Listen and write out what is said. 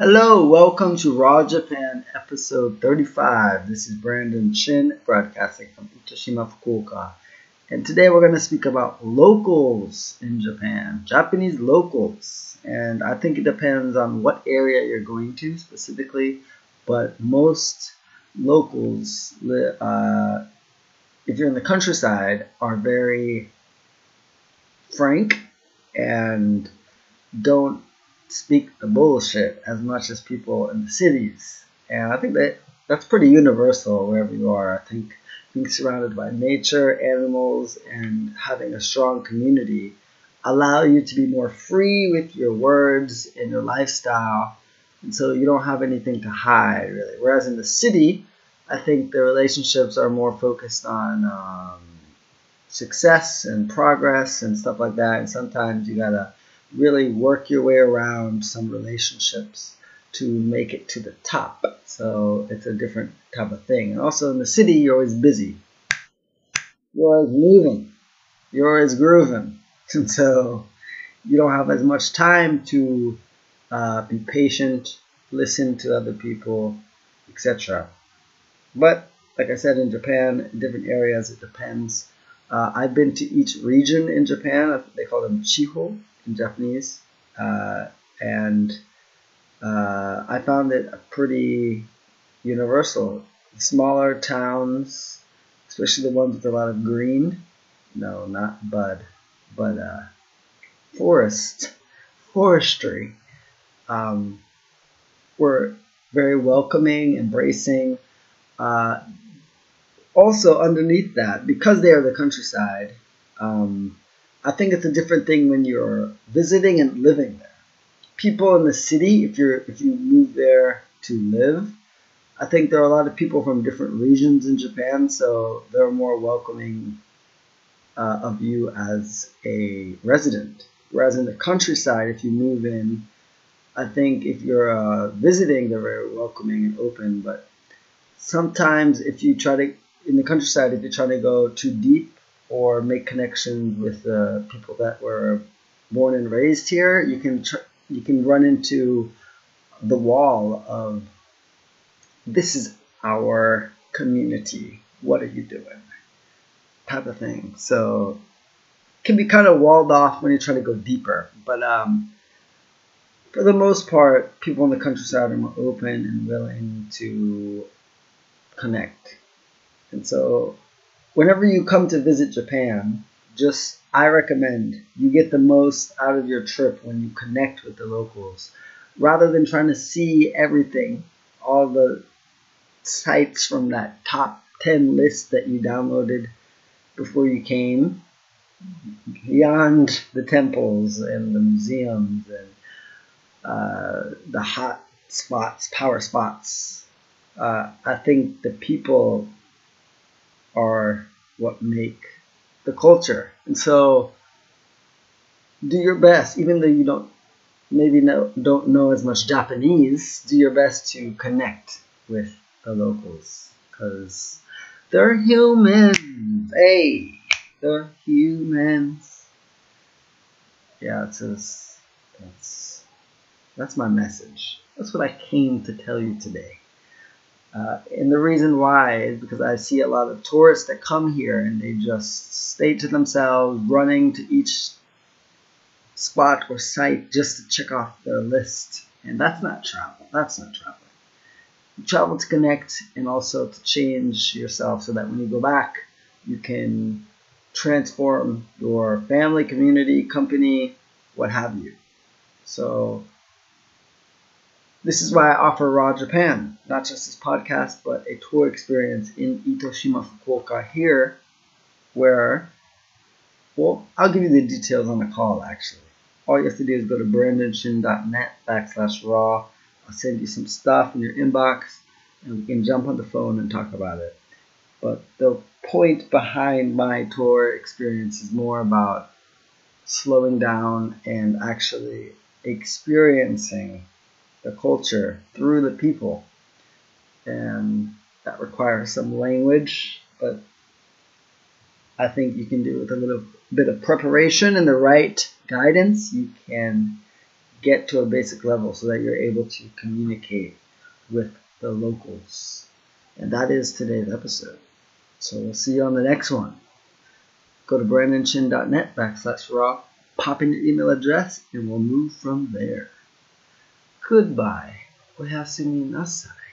Hello, welcome to Raw Japan episode 35. This is Brandon Shin broadcasting from Itoshima, Fukuoka. And today we're going to speak about locals in Japan, Japanese locals. And I think it depends on what area you're going to specifically, but most locals, uh, if you're in the countryside, are very frank and don't speak the bullshit as much as people in the cities. And I think that that's pretty universal wherever you are. I think being surrounded by nature, animals, and having a strong community allow you to be more free with your words and your lifestyle. And so you don't have anything to hide, really. Whereas in the city, I think the relationships are more focused on um, success and progress and stuff like that. And sometimes you gotta really work your way around some relationships to make it to the top. So it's a different type of thing. And also in the city, you're always busy. You're always moving. You're always grooving. And so you don't have as much time to uh, be patient, listen to other people, etc. But like I said, in Japan, different areas, it depends. Uh, I've been to each region in Japan. They call them chiho in Japanese, uh, and uh, I found it pretty universal. Smaller towns, especially the ones with a lot of green. No, not bud, but uh, forest, forestry. Um, were very welcoming, embracing. Uh, also, underneath that, because they are the countryside, um, I think it's a different thing when you're visiting and living there. People in the city, if you're if you move there to live, I think there are a lot of people from different regions in Japan, so they're more welcoming uh, of you as a resident. Whereas in the countryside, if you move in, I think if you're uh, visiting, they're very welcoming and open. But sometimes if you try to in the countryside, if you're trying to go too deep or make connections with uh, people that were born and raised here, you can you can run into the wall of this is our community. What are you doing? Type of thing. So it can be kind of walled off when you're trying to go deeper. But um, for the most part, people in the countryside are more open and willing to connect. And so whenever you come to visit Japan, just I recommend you get the most out of your trip when you connect with the locals rather than trying to see everything, all the sites from that top 10 list that you downloaded before you came, beyond the temples and the museums and uh, the hot spots, power spots. Uh, I think the people are what make the culture. And so do your best, even though you don't maybe know, don't know as much Japanese, do your best to connect with the locals because they're humans. Hey, they're humans. Yeah, it's just, that's that's my message. That's what I came to tell you today. Uh, and the reason why is because I see a lot of tourists that come here and they just stay to themselves, running to each spot or site just to check off their list. And that's not travel. That's not travel. You travel to connect and also to change yourself so that when you go back, you can transform your family, community, company, what have you. So this is why I offer Raw Japan, not just this podcast, but a tour experience in Itoshima, Fukuoka here, where, well, I'll give you the details on the call actually. All you have to do is go to brandonshin.net backslash raw. I'll send you some stuff in your inbox and we can jump on the phone and talk about it. But the point behind my tour experience is more about slowing down and actually experiencing the culture through the people. And that requires some language, but I think you can do with a little bit of preparation and the right guidance, you can get to a basic level so that you're able to communicate with the locals. And that is today's episode. So we'll see you on the next one. Go to brandonshin.net backslash raw, pop in your email address, and we'll move from there. Goodbye. Oyasumi nasai.